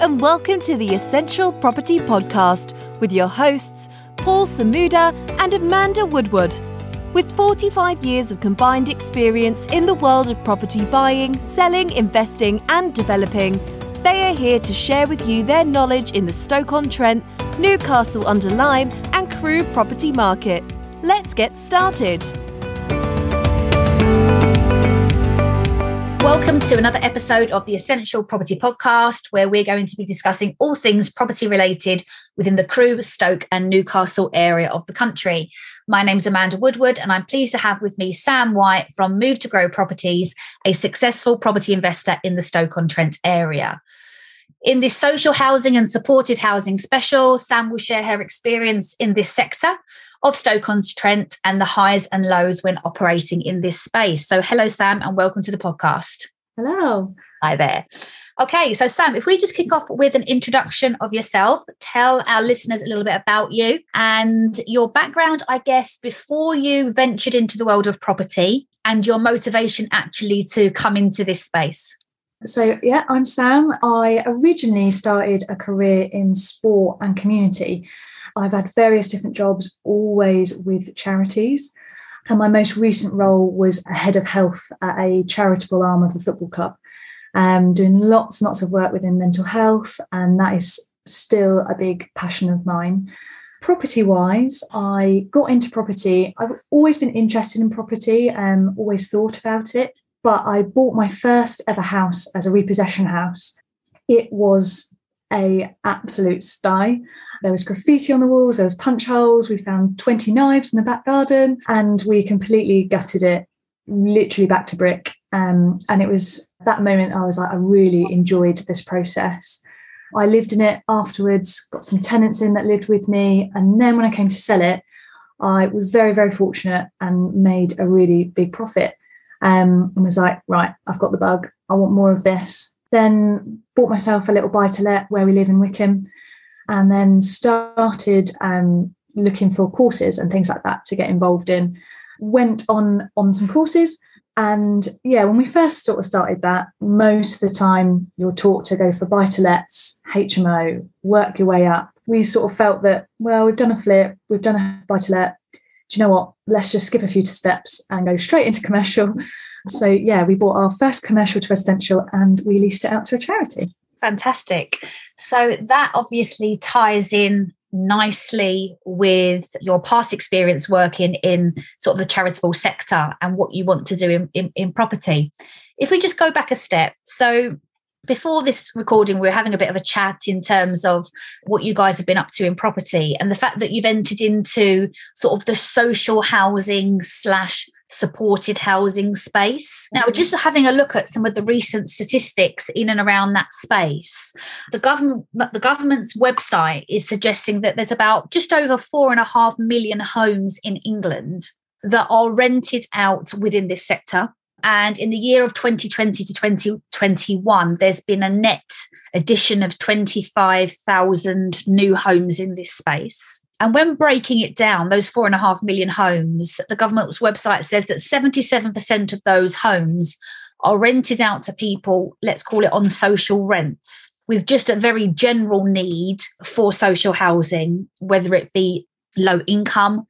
and welcome to the Essential Property Podcast with your hosts, Paul Samuda and Amanda Woodward. With 45 years of combined experience in the world of property buying, selling, investing, and developing, they are here to share with you their knowledge in the Stoke on Trent, Newcastle under Lyme, and Crewe property market. Let's get started. Welcome to another episode of the Essential Property Podcast, where we're going to be discussing all things property related within the Crewe, Stoke, and Newcastle area of the country. My name's Amanda Woodward, and I'm pleased to have with me Sam White from Move to Grow Properties, a successful property investor in the Stoke on Trent area. In this social housing and supported housing special, Sam will share her experience in this sector of Stoke on Trent and the highs and lows when operating in this space. So, hello, Sam, and welcome to the podcast. Hello. Hi there. Okay, so Sam, if we just kick off with an introduction of yourself, tell our listeners a little bit about you and your background, I guess, before you ventured into the world of property and your motivation actually to come into this space. So, yeah, I'm Sam. I originally started a career in sport and community. I've had various different jobs, always with charities. And my most recent role was a head of health at a charitable arm of a football club, um, doing lots and lots of work within mental health. And that is still a big passion of mine. Property wise, I got into property. I've always been interested in property and um, always thought about it. But I bought my first ever house as a repossession house. It was a absolute sty. There was graffiti on the walls, there was punch holes, we found 20 knives in the back garden, and we completely gutted it, literally back to brick. Um, and it was that moment I was like, I really enjoyed this process. I lived in it afterwards, got some tenants in that lived with me. And then when I came to sell it, I was very, very fortunate and made a really big profit. Um, and was like, right, I've got the bug. I want more of this. Then bought myself a little buy to let where we live in Wycombe, and then started um, looking for courses and things like that to get involved in. Went on on some courses, and yeah, when we first sort of started that, most of the time you're taught to go for buy to lets, HMO, work your way up. We sort of felt that well, we've done a flip, we've done a buy to let. Do you know what? Let's just skip a few steps and go straight into commercial so yeah, we bought our first commercial to residential and we leased it out to a charity. Fantastic. So that obviously ties in nicely with your past experience working in sort of the charitable sector and what you want to do in, in, in property. If we just go back a step, so before this recording, we were having a bit of a chat in terms of what you guys have been up to in property and the fact that you've entered into sort of the social housing slash supported housing space. Now, mm-hmm. just having a look at some of the recent statistics in and around that space, the government the government's website is suggesting that there's about just over four and a half million homes in England that are rented out within this sector. And in the year of 2020 to 2021, there's been a net addition of 25,000 new homes in this space. And when breaking it down, those four and a half million homes, the government's website says that 77% of those homes are rented out to people, let's call it on social rents, with just a very general need for social housing, whether it be low income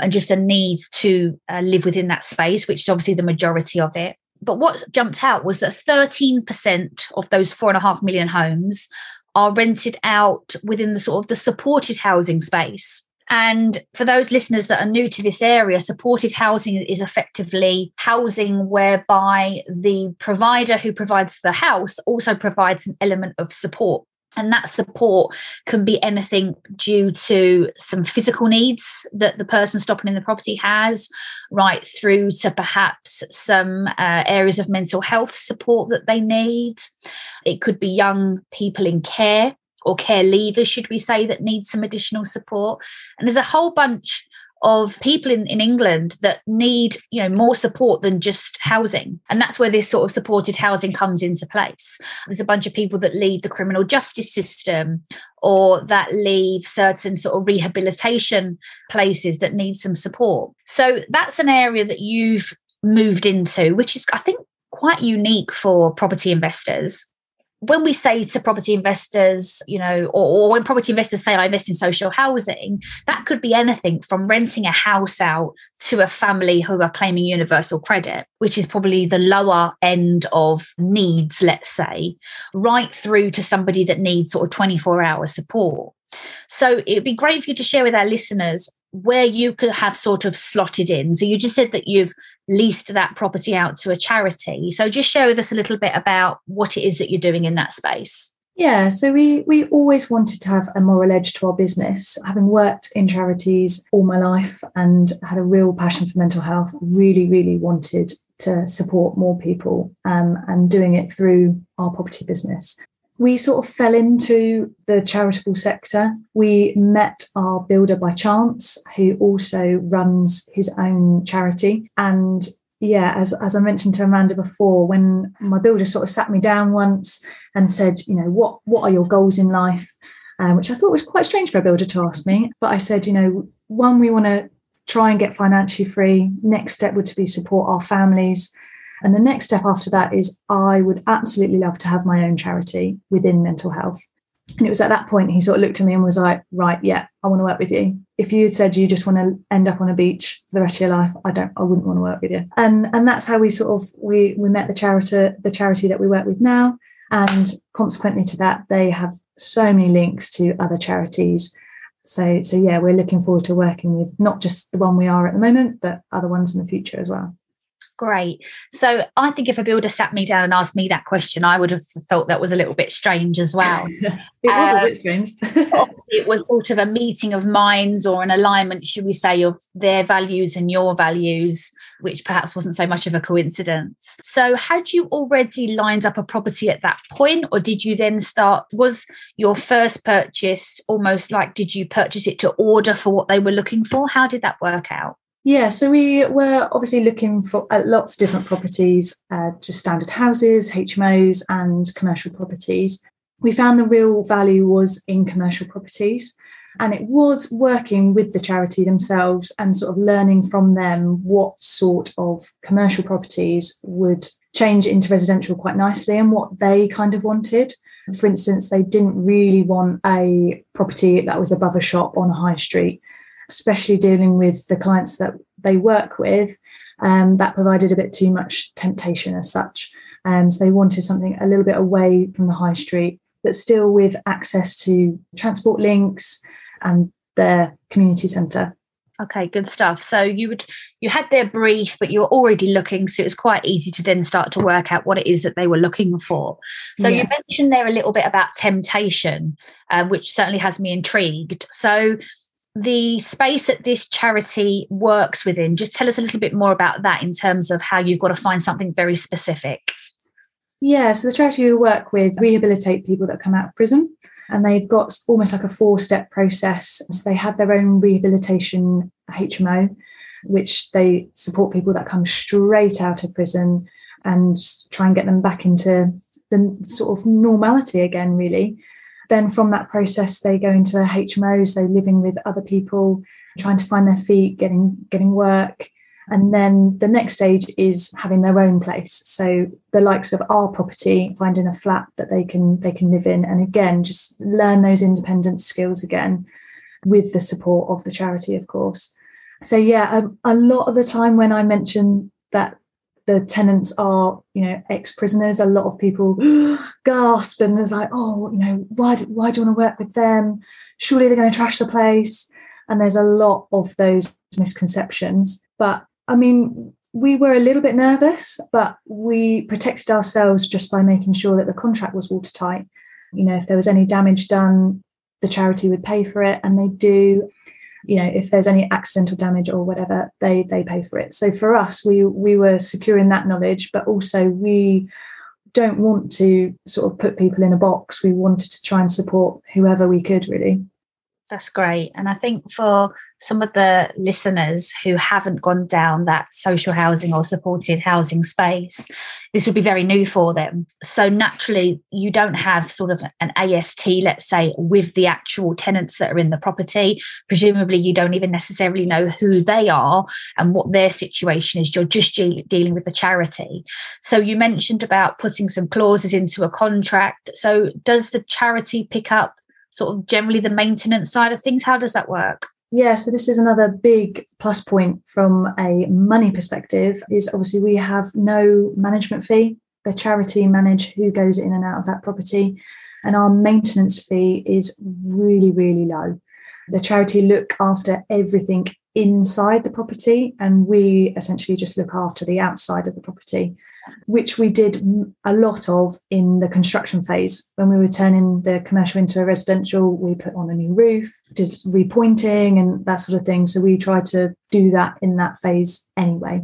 and just a need to uh, live within that space, which is obviously the majority of it. But what jumped out was that 13% of those four and a half million homes are rented out within the sort of the supported housing space. And for those listeners that are new to this area, supported housing is effectively housing whereby the provider who provides the house also provides an element of support. And that support can be anything due to some physical needs that the person stopping in the property has, right through to perhaps some uh, areas of mental health support that they need. It could be young people in care or care leavers, should we say, that need some additional support. And there's a whole bunch of people in, in England that need, you know, more support than just housing. And that's where this sort of supported housing comes into place. There's a bunch of people that leave the criminal justice system or that leave certain sort of rehabilitation places that need some support. So that's an area that you've moved into, which is, I think, quite unique for property investors when we say to property investors, you know, or, or, when property investors say I invest in social housing, that could be anything from renting a house out to a family who are claiming universal credit, which is probably the lower end of needs, let's say, right through to somebody that needs sort of 24 hour support. So it would be great for you to share with our listeners where you could have sort of slotted in. So you just said that you've leased that property out to a charity. So just share with us a little bit about what it is that you're doing in that space. Yeah, so we we always wanted to have a moral edge to our business. Having worked in charities all my life and had a real passion for mental health, really, really wanted to support more people um, and doing it through our property business we sort of fell into the charitable sector. We met our builder by chance, who also runs his own charity. And yeah, as, as I mentioned to Amanda before, when my builder sort of sat me down once and said, you know, what what are your goals in life? Um, which I thought was quite strange for a builder to ask me. But I said, you know, one, we want to try and get financially free. Next step would to be support our families. And the next step after that is I would absolutely love to have my own charity within mental health. And it was at that point he sort of looked at me and was like, right, yeah, I want to work with you. If you said you just want to end up on a beach for the rest of your life, I don't, I wouldn't want to work with you. And and that's how we sort of we we met the charity the charity that we work with now. And consequently to that, they have so many links to other charities. So so yeah, we're looking forward to working with not just the one we are at the moment, but other ones in the future as well. Great. So I think if a builder sat me down and asked me that question, I would have thought that was a little bit strange as well. it was um, a bit strange. obviously, it was sort of a meeting of minds or an alignment, should we say, of their values and your values, which perhaps wasn't so much of a coincidence. So, had you already lined up a property at that point, or did you then start? Was your first purchase almost like did you purchase it to order for what they were looking for? How did that work out? Yeah, so we were obviously looking for uh, lots of different properties, uh, just standard houses, HMOs, and commercial properties. We found the real value was in commercial properties, and it was working with the charity themselves and sort of learning from them what sort of commercial properties would change into residential quite nicely and what they kind of wanted. For instance, they didn't really want a property that was above a shop on a high street especially dealing with the clients that they work with, um, that provided a bit too much temptation as such. And so they wanted something a little bit away from the high street, but still with access to transport links and their community centre. Okay, good stuff. So you would you had their brief, but you were already looking, so it was quite easy to then start to work out what it is that they were looking for. So yeah. you mentioned there a little bit about temptation, um, which certainly has me intrigued. So the space that this charity works within, just tell us a little bit more about that in terms of how you've got to find something very specific. Yeah, so the charity we work with rehabilitate people that come out of prison, and they've got almost like a four step process. So they have their own rehabilitation HMO, which they support people that come straight out of prison and try and get them back into the sort of normality again, really. Then from that process, they go into a HMO, so living with other people, trying to find their feet, getting getting work. And then the next stage is having their own place. So the likes of our property, finding a flat that they can they can live in, and again, just learn those independent skills again, with the support of the charity, of course. So yeah, a, a lot of the time when I mention the tenants are, you know, ex-prisoners. A lot of people gasp and it's like, oh, you know, why do, why do you want to work with them? Surely they're going to trash the place. And there's a lot of those misconceptions. But I mean, we were a little bit nervous, but we protected ourselves just by making sure that the contract was watertight. You know, if there was any damage done, the charity would pay for it, and they do you know if there's any accidental damage or whatever they they pay for it. So for us we we were securing that knowledge but also we don't want to sort of put people in a box. We wanted to try and support whoever we could really That's great. And I think for some of the listeners who haven't gone down that social housing or supported housing space, this would be very new for them. So naturally, you don't have sort of an AST, let's say, with the actual tenants that are in the property. Presumably, you don't even necessarily know who they are and what their situation is. You're just dealing with the charity. So you mentioned about putting some clauses into a contract. So does the charity pick up sort of generally the maintenance side of things? How does that work? Yeah, so this is another big plus point from a money perspective is obviously we have no management fee. The charity manage who goes in and out of that property. And our maintenance fee is really, really low. The charity look after everything inside the property and we essentially just look after the outside of the property which we did a lot of in the construction phase. When we were turning the commercial into a residential, we put on a new roof, did repointing and that sort of thing. So we tried to do that in that phase anyway.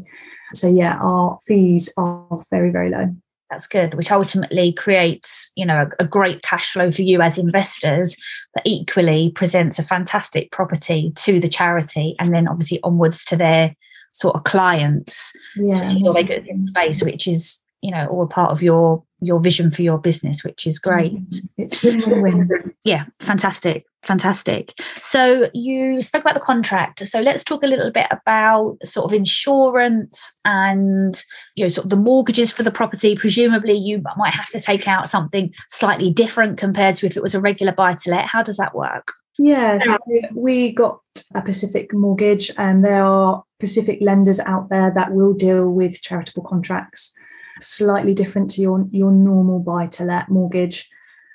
So yeah, our fees are very, very low that's good which ultimately creates you know a, a, great cash flow for you as investors but equally presents a fantastic property to the charity and then obviously onwards to their sort of clients yeah, to ensure they get in space, which is you know all part of your your vision for your business, which is great. Mm-hmm. It's win-win. Yeah, fantastic, fantastic. So you spoke about the contract. So let's talk a little bit about sort of insurance and you know sort of the mortgages for the property. Presumably, you might have to take out something slightly different compared to if it was a regular buy to let. How does that work? Yes, yeah, so we got a Pacific mortgage, and there are Pacific lenders out there that will deal with charitable contracts, slightly different to your, your normal buy to let mortgage.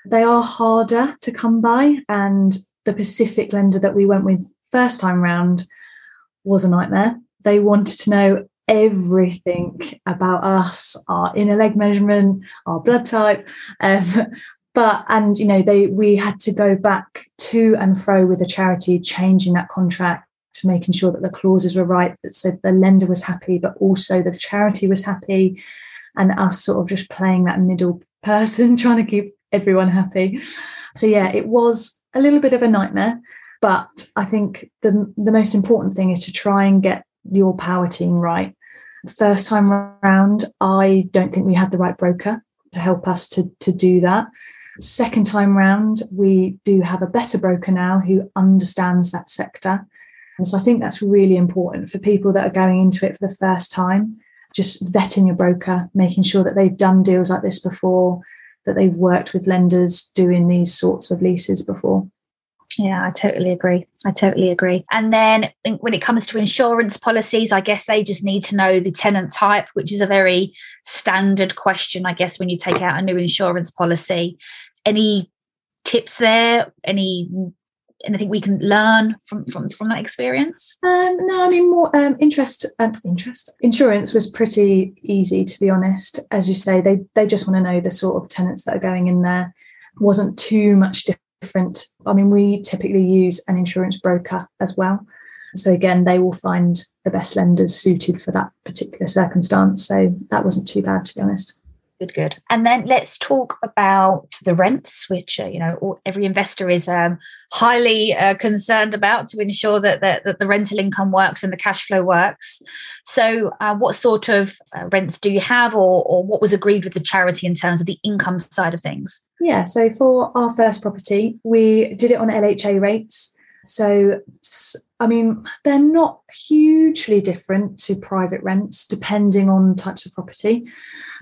They are harder to come by, and the Pacific lender that we went with first time round was a nightmare. They wanted to know everything about us, our inner leg measurement, our blood type, um, but and you know they we had to go back to and fro with the charity changing that contract making sure that the clauses were right that said the lender was happy but also the charity was happy and us sort of just playing that middle person trying to keep everyone happy. So yeah it was a little bit of a nightmare but i think the the most important thing is to try and get your power team right. First time round i don't think we had the right broker to help us to to do that. Second time round, we do have a better broker now who understands that sector. And so I think that's really important for people that are going into it for the first time. Just vetting your broker, making sure that they've done deals like this before, that they've worked with lenders doing these sorts of leases before. Yeah, I totally agree. I totally agree. And then when it comes to insurance policies, I guess they just need to know the tenant type, which is a very standard question, I guess, when you take out a new insurance policy. Any tips there? Any anything we can learn from from, from that experience? Um, no, I mean more um, interest. Um, interest insurance was pretty easy to be honest. As you say, they they just want to know the sort of tenants that are going in there. Wasn't too much different. I mean, we typically use an insurance broker as well. So again, they will find the best lenders suited for that particular circumstance. So that wasn't too bad, to be honest. Good, good. And then let's talk about the rents, which uh, you know all, every investor is um, highly uh, concerned about to ensure that, that, that the rental income works and the cash flow works. So, uh, what sort of uh, rents do you have, or, or what was agreed with the charity in terms of the income side of things? Yeah, so for our first property, we did it on LHA rates. So, I mean, they're not hugely different to private rents, depending on types of property.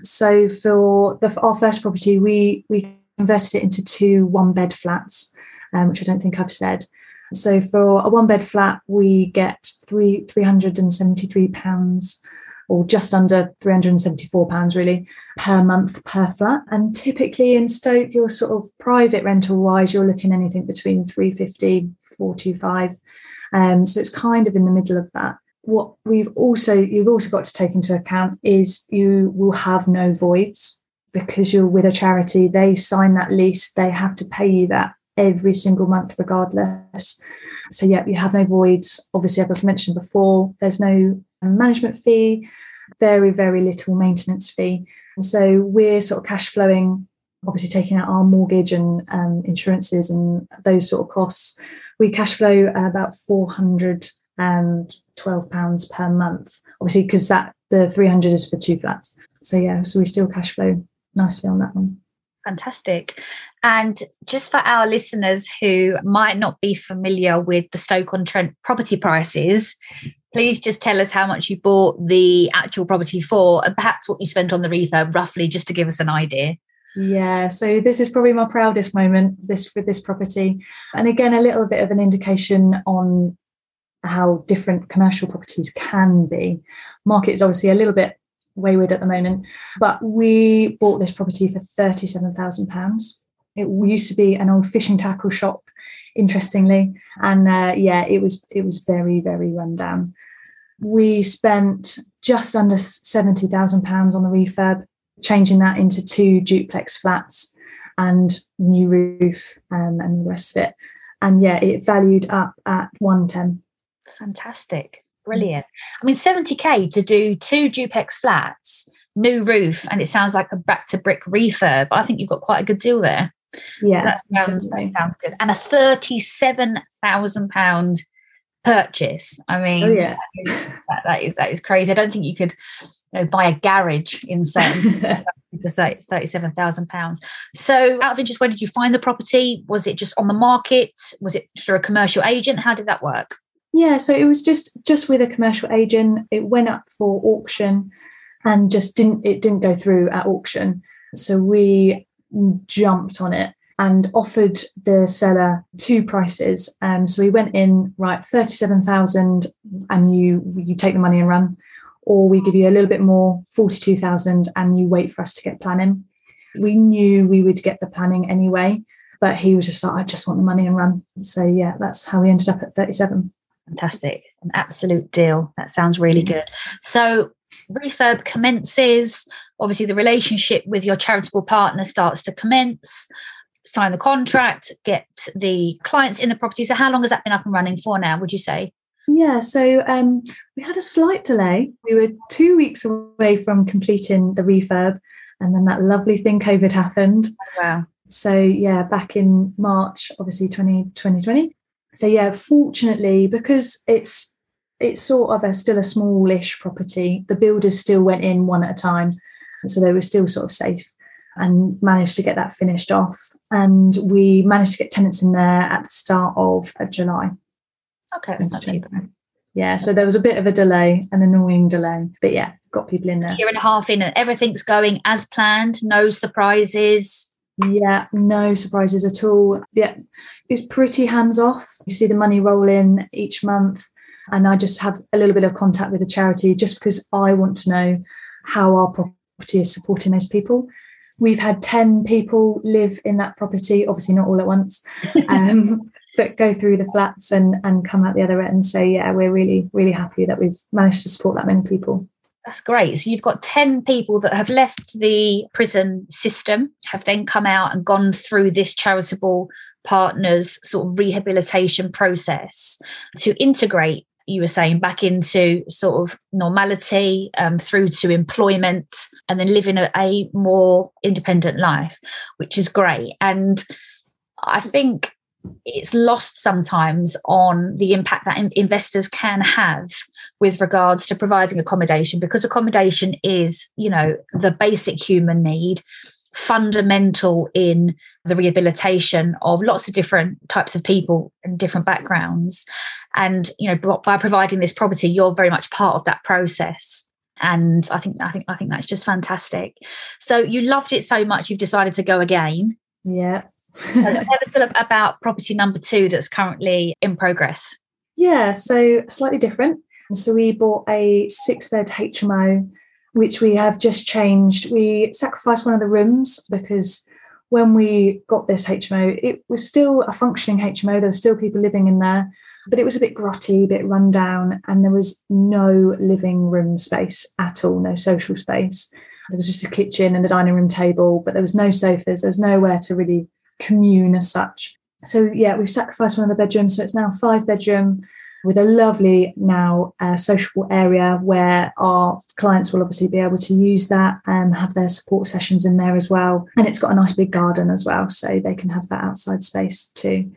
So, for the, our first property, we we converted it into two one bed flats, um, which I don't think I've said. So, for a one bed flat, we get three three hundred and seventy three pounds or just under 374 pounds really per month per flat. And typically in stoke you're sort of private rental wise you're looking anything between 350 425 um, so it's kind of in the middle of that. What we've also you've also got to take into account is you will have no voids. Because you're with a charity they sign that lease they have to pay you that every single month regardless. So yeah you have no voids. Obviously as mentioned before there's no management fee, very, very little maintenance fee. And so we're sort of cash flowing, obviously taking out our mortgage and um, insurances and those sort of costs we cash flow about 412 pounds per month. Obviously, because that the 300 is for two flats. So yeah, so we still cash flow nicely on that one. Fantastic. And just for our listeners who might not be familiar with the Stoke on Trent property prices, please just tell us how much you bought the actual property for and perhaps what you spent on the refurb roughly just to give us an idea. Yeah, so this is probably my proudest moment this with this property. And again, a little bit of an indication on how different commercial properties can be. Market is obviously a little bit wayward at the moment, but we bought this property for £37,000. It used to be an old fishing tackle shop, interestingly, and uh, yeah, it was it was very very run down. We spent just under seventy thousand pounds on the refurb, changing that into two duplex flats and new roof um, and the rest of it. And yeah, it valued up at one ten. Fantastic. Brilliant. I mean, 70k to do two duplex flats, new roof, and it sounds like a back to brick refurb. I think you've got quite a good deal there. Yeah, that sounds, that sounds good. And a thirty-seven thousand pound purchase. I mean, oh, yeah. that, that is that is crazy. I don't think you could you know, buy a garage in certain for thirty-seven thousand pounds. So, out of interest, where did you find the property? Was it just on the market? Was it through a commercial agent? How did that work? Yeah, so it was just just with a commercial agent. It went up for auction, and just didn't it didn't go through at auction. So we jumped on it and offered the seller two prices. Um, so we went in right thirty seven thousand, and you you take the money and run, or we give you a little bit more forty two thousand, and you wait for us to get planning. We knew we would get the planning anyway, but he was just like, I just want the money and run. So yeah, that's how we ended up at thirty seven. Fantastic, an absolute deal. That sounds really mm. good. So refurb commences. Obviously the relationship with your charitable partner starts to commence. Sign the contract. Get the clients in the property. So how long has that been up and running for now would you say? Yeah so um, we had a slight delay. We were two weeks away from completing the refurb and then that lovely thing covid happened. Wow. So yeah back in march obviously 20, 2020 so yeah fortunately because it's it's sort of a still a smallish property. The builders still went in one at a time, so they were still sort of safe and managed to get that finished off. And we managed to get tenants in there at the start of uh, July. Okay, that's not too bad. Yeah, so there was a bit of a delay, an annoying delay, but yeah, got people in there. A year and a half in, and everything's going as planned. No surprises. Yeah, no surprises at all. Yeah, it's pretty hands off. You see the money roll in each month and I just have a little bit of contact with the charity just because I want to know how our property is supporting those people. We've had 10 people live in that property, obviously not all at once, um, but go through the flats and, and come out the other end and say, yeah, we're really, really happy that we've managed to support that many people. That's great. So you've got 10 people that have left the prison system, have then come out and gone through this charitable partners sort of rehabilitation process to integrate you were saying back into sort of normality um, through to employment and then living a, a more independent life which is great and i think it's lost sometimes on the impact that investors can have with regards to providing accommodation because accommodation is you know the basic human need fundamental in the rehabilitation of lots of different types of people and different backgrounds. And you know by providing this property you're very much part of that process. And i think i think i think that's just fantastic. So you loved it so much you've decided to go again. Yeah so tell us about property number two that's currently in progress yeah so slightly different so we bought a six bed hmo which we have just changed. We sacrificed one of the rooms because when we got this HMO, it was still a functioning HMO. There were still people living in there, but it was a bit grotty, a bit run down, and there was no living room space at all, no social space. There was just a kitchen and a dining room table, but there was no sofas. There was nowhere to really commune as such. So yeah, we've sacrificed one of the bedrooms, so it's now five bedroom with a lovely now uh, sociable area where our clients will obviously be able to use that and have their support sessions in there as well. And it's got a nice big garden as well, so they can have that outside space too.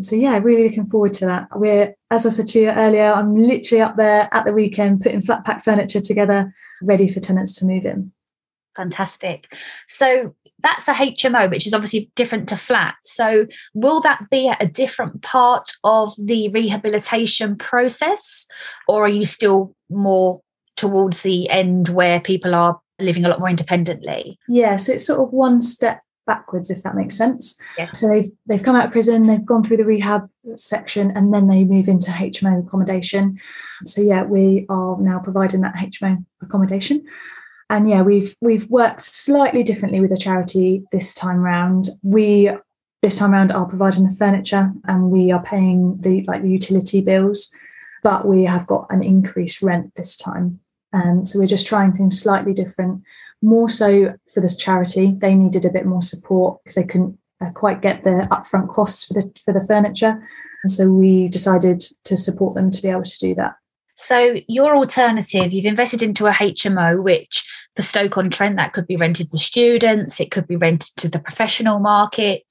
So yeah, really looking forward to that. We're, as I said to you earlier, I'm literally up there at the weekend putting flat pack furniture together, ready for tenants to move in. Fantastic. So that's a HMO, which is obviously different to flat. So will that be a different part of the rehabilitation process, or are you still more towards the end where people are living a lot more independently? Yeah, so it's sort of one step backwards if that makes sense yes. so they've they've come out of prison they've gone through the rehab section and then they move into hmo accommodation so yeah we are now providing that hmo accommodation and yeah we've we've worked slightly differently with the charity this time round we this time round are providing the furniture and we are paying the like the utility bills but we have got an increased rent this time um, so we're just trying things slightly different more so for this charity, they needed a bit more support because they couldn't uh, quite get the upfront costs for the for the furniture. And so we decided to support them to be able to do that. So your alternative, you've invested into a HMO, which for Stoke-on-Trent, that could be rented to students, it could be rented to the professional market,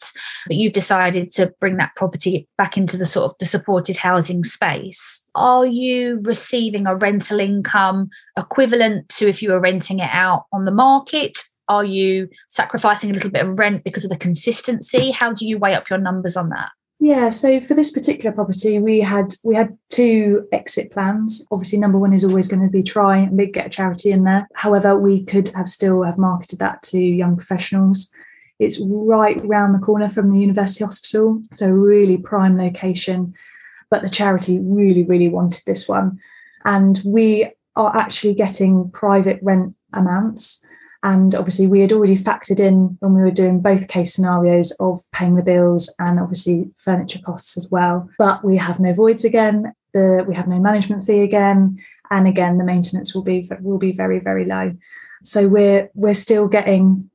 but you've decided to bring that property back into the sort of the supported housing space. Are you receiving a rental income equivalent to if you were renting it out on the market? Are you sacrificing a little bit of rent because of the consistency? How do you weigh up your numbers on that? Yeah, so for this particular property, we had we had two exit plans. Obviously, number one is always going to be try and get a charity in there. However, we could have still have marketed that to young professionals. It's right round the corner from the university hospital, so really prime location. But the charity really, really wanted this one, and we are actually getting private rent amounts. And obviously, we had already factored in when we were doing both case scenarios of paying the bills and obviously furniture costs as well. But we have no voids again. The, we have no management fee again, and again the maintenance will be will be very very low. So we're we're still getting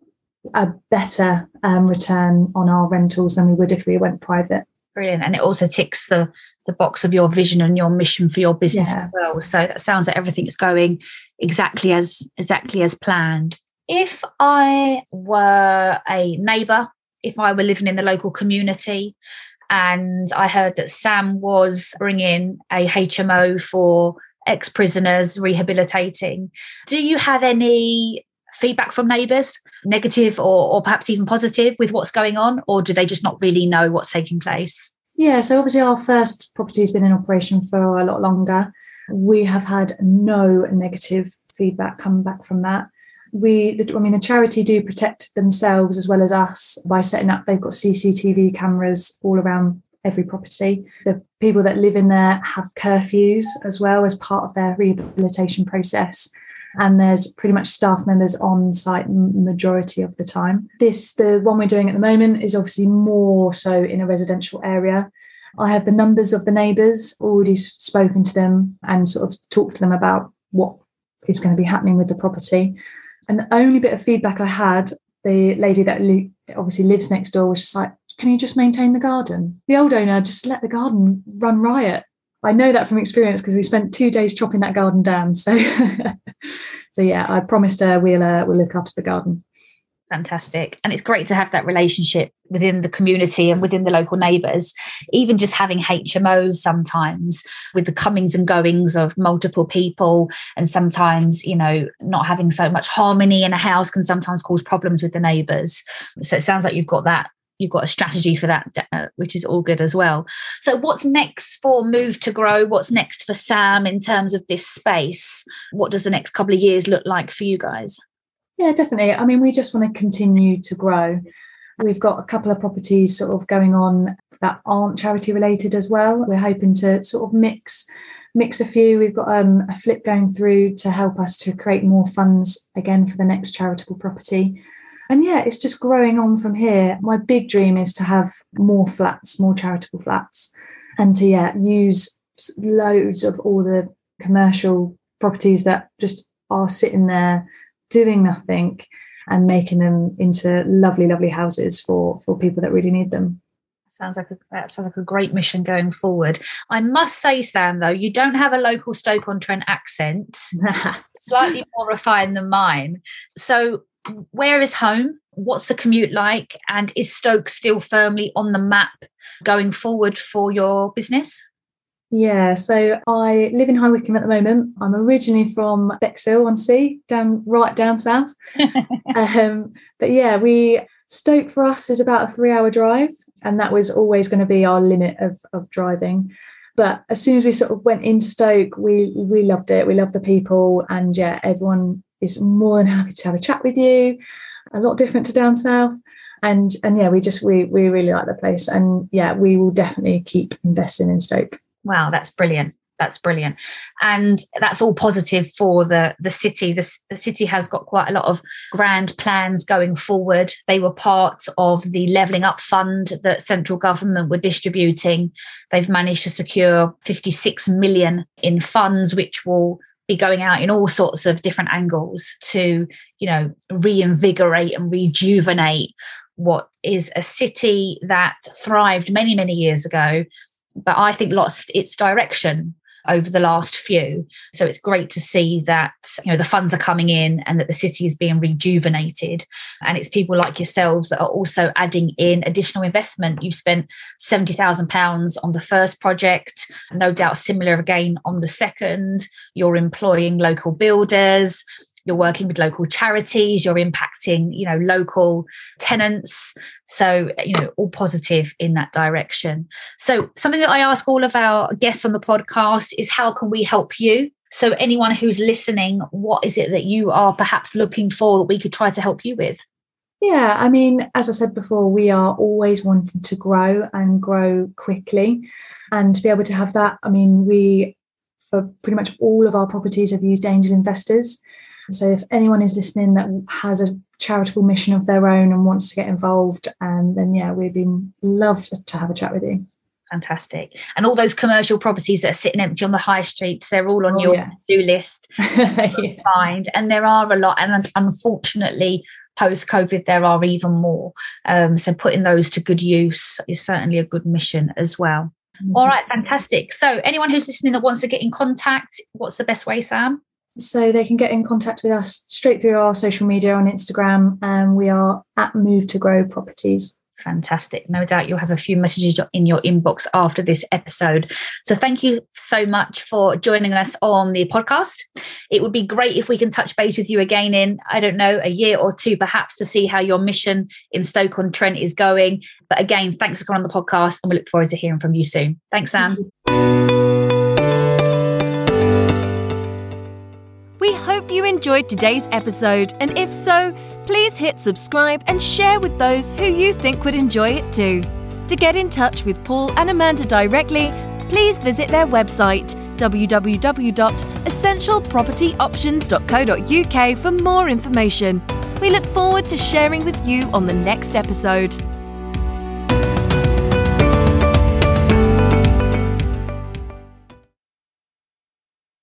a better um, return on our rentals than we would if we went private. Brilliant, and it also ticks the the box of your vision and your mission for your business yeah. as well. So that sounds like everything is going exactly as exactly as planned. If I were a neighbour, if I were living in the local community, and I heard that Sam was bringing a HMO for ex prisoners rehabilitating, do you have any feedback from neighbours, negative or, or perhaps even positive, with what's going on, or do they just not really know what's taking place? Yeah, so obviously our first property has been in operation for a lot longer. We have had no negative feedback come back from that we i mean the charity do protect themselves as well as us by setting up they've got cctv cameras all around every property. The people that live in there have curfews as well as part of their rehabilitation process. And there's pretty much staff members on site majority of the time. This the one we're doing at the moment is obviously more so in a residential area. I have the numbers of the neighbours already spoken to them and sort of talked to them about what is going to be happening with the property and the only bit of feedback I had, the lady that obviously lives next door was just like, can you just maintain the garden? The old owner just let the garden run riot. I know that from experience because we spent two days chopping that garden down. So, so yeah, I promised her we'll uh, we'll look after the garden. Fantastic. And it's great to have that relationship within the community and within the local neighbours. Even just having HMOs sometimes with the comings and goings of multiple people, and sometimes, you know, not having so much harmony in a house can sometimes cause problems with the neighbours. So it sounds like you've got that. You've got a strategy for that, uh, which is all good as well. So, what's next for Move to Grow? What's next for Sam in terms of this space? What does the next couple of years look like for you guys? Yeah, definitely. I mean, we just want to continue to grow. We've got a couple of properties sort of going on that aren't charity related as well. We're hoping to sort of mix mix a few. We've got um, a flip going through to help us to create more funds again for the next charitable property. And yeah, it's just growing on from here. My big dream is to have more flats, more charitable flats, and to yeah use loads of all the commercial properties that just are sitting there doing nothing and making them into lovely, lovely houses for for people that really need them. Sounds like a, that sounds like a great mission going forward. I must say, Sam, though, you don't have a local Stoke-on-Trent accent, slightly more refined than mine. So, where is home? what's the commute like? And is Stoke still firmly on the map going forward for your business? Yeah, so I live in High Wycombe at the moment. I'm originally from Bexhill on Sea, down right down south. um, but yeah, we Stoke for us is about a three-hour drive, and that was always going to be our limit of of driving. But as soon as we sort of went into Stoke, we we loved it. We loved the people, and yeah, everyone is more than happy to have a chat with you. A lot different to down south and and yeah we just we we really like the place and yeah we will definitely keep investing in stoke Wow, that's brilliant. That's brilliant, and that's all positive for the the city. The, the city has got quite a lot of grand plans going forward. They were part of the levelling up fund that central government were distributing. They've managed to secure 56 million in funds, which will be going out in all sorts of different angles to, you know, reinvigorate and rejuvenate what is a city that thrived many, many years ago but I think lost its direction over the last few. So it's great to see that you know the funds are coming in and that the city is being rejuvenated. And it's people like yourselves that are also adding in additional investment. You've spent seventy thousand pounds on the first project, no doubt similar again on the second. You're employing local builders you're working with local charities you're impacting you know local tenants so you know all positive in that direction so something that i ask all of our guests on the podcast is how can we help you so anyone who's listening what is it that you are perhaps looking for that we could try to help you with yeah, I mean, as I said before, we are always wanting to grow and grow quickly. And to be able to have that, I mean, we, for pretty much all of our properties, have used angel investors. So if anyone is listening that has a charitable mission of their own and wants to get involved, um, then yeah, we'd be loved to have a chat with you. Fantastic. And all those commercial properties that are sitting empty on the high streets, they're all on oh, your yeah. do list. yeah. Find. And there are a lot. And unfortunately, post COVID, there are even more. Um, so putting those to good use is certainly a good mission as well. All right, fantastic. So, anyone who's listening that wants to get in contact, what's the best way, Sam? So they can get in contact with us straight through our social media on Instagram, and we are at Move to Grow Properties. Fantastic. No doubt you'll have a few messages in your inbox after this episode. So, thank you so much for joining us on the podcast. It would be great if we can touch base with you again in, I don't know, a year or two, perhaps, to see how your mission in Stoke on Trent is going. But again, thanks for coming on the podcast, and we look forward to hearing from you soon. Thanks, Sam. We enjoyed today's episode, and if so, please hit subscribe and share with those who you think would enjoy it too. To get in touch with Paul and Amanda directly, please visit their website www.essentialpropertyoptions.co.uk for more information. We look forward to sharing with you on the next episode.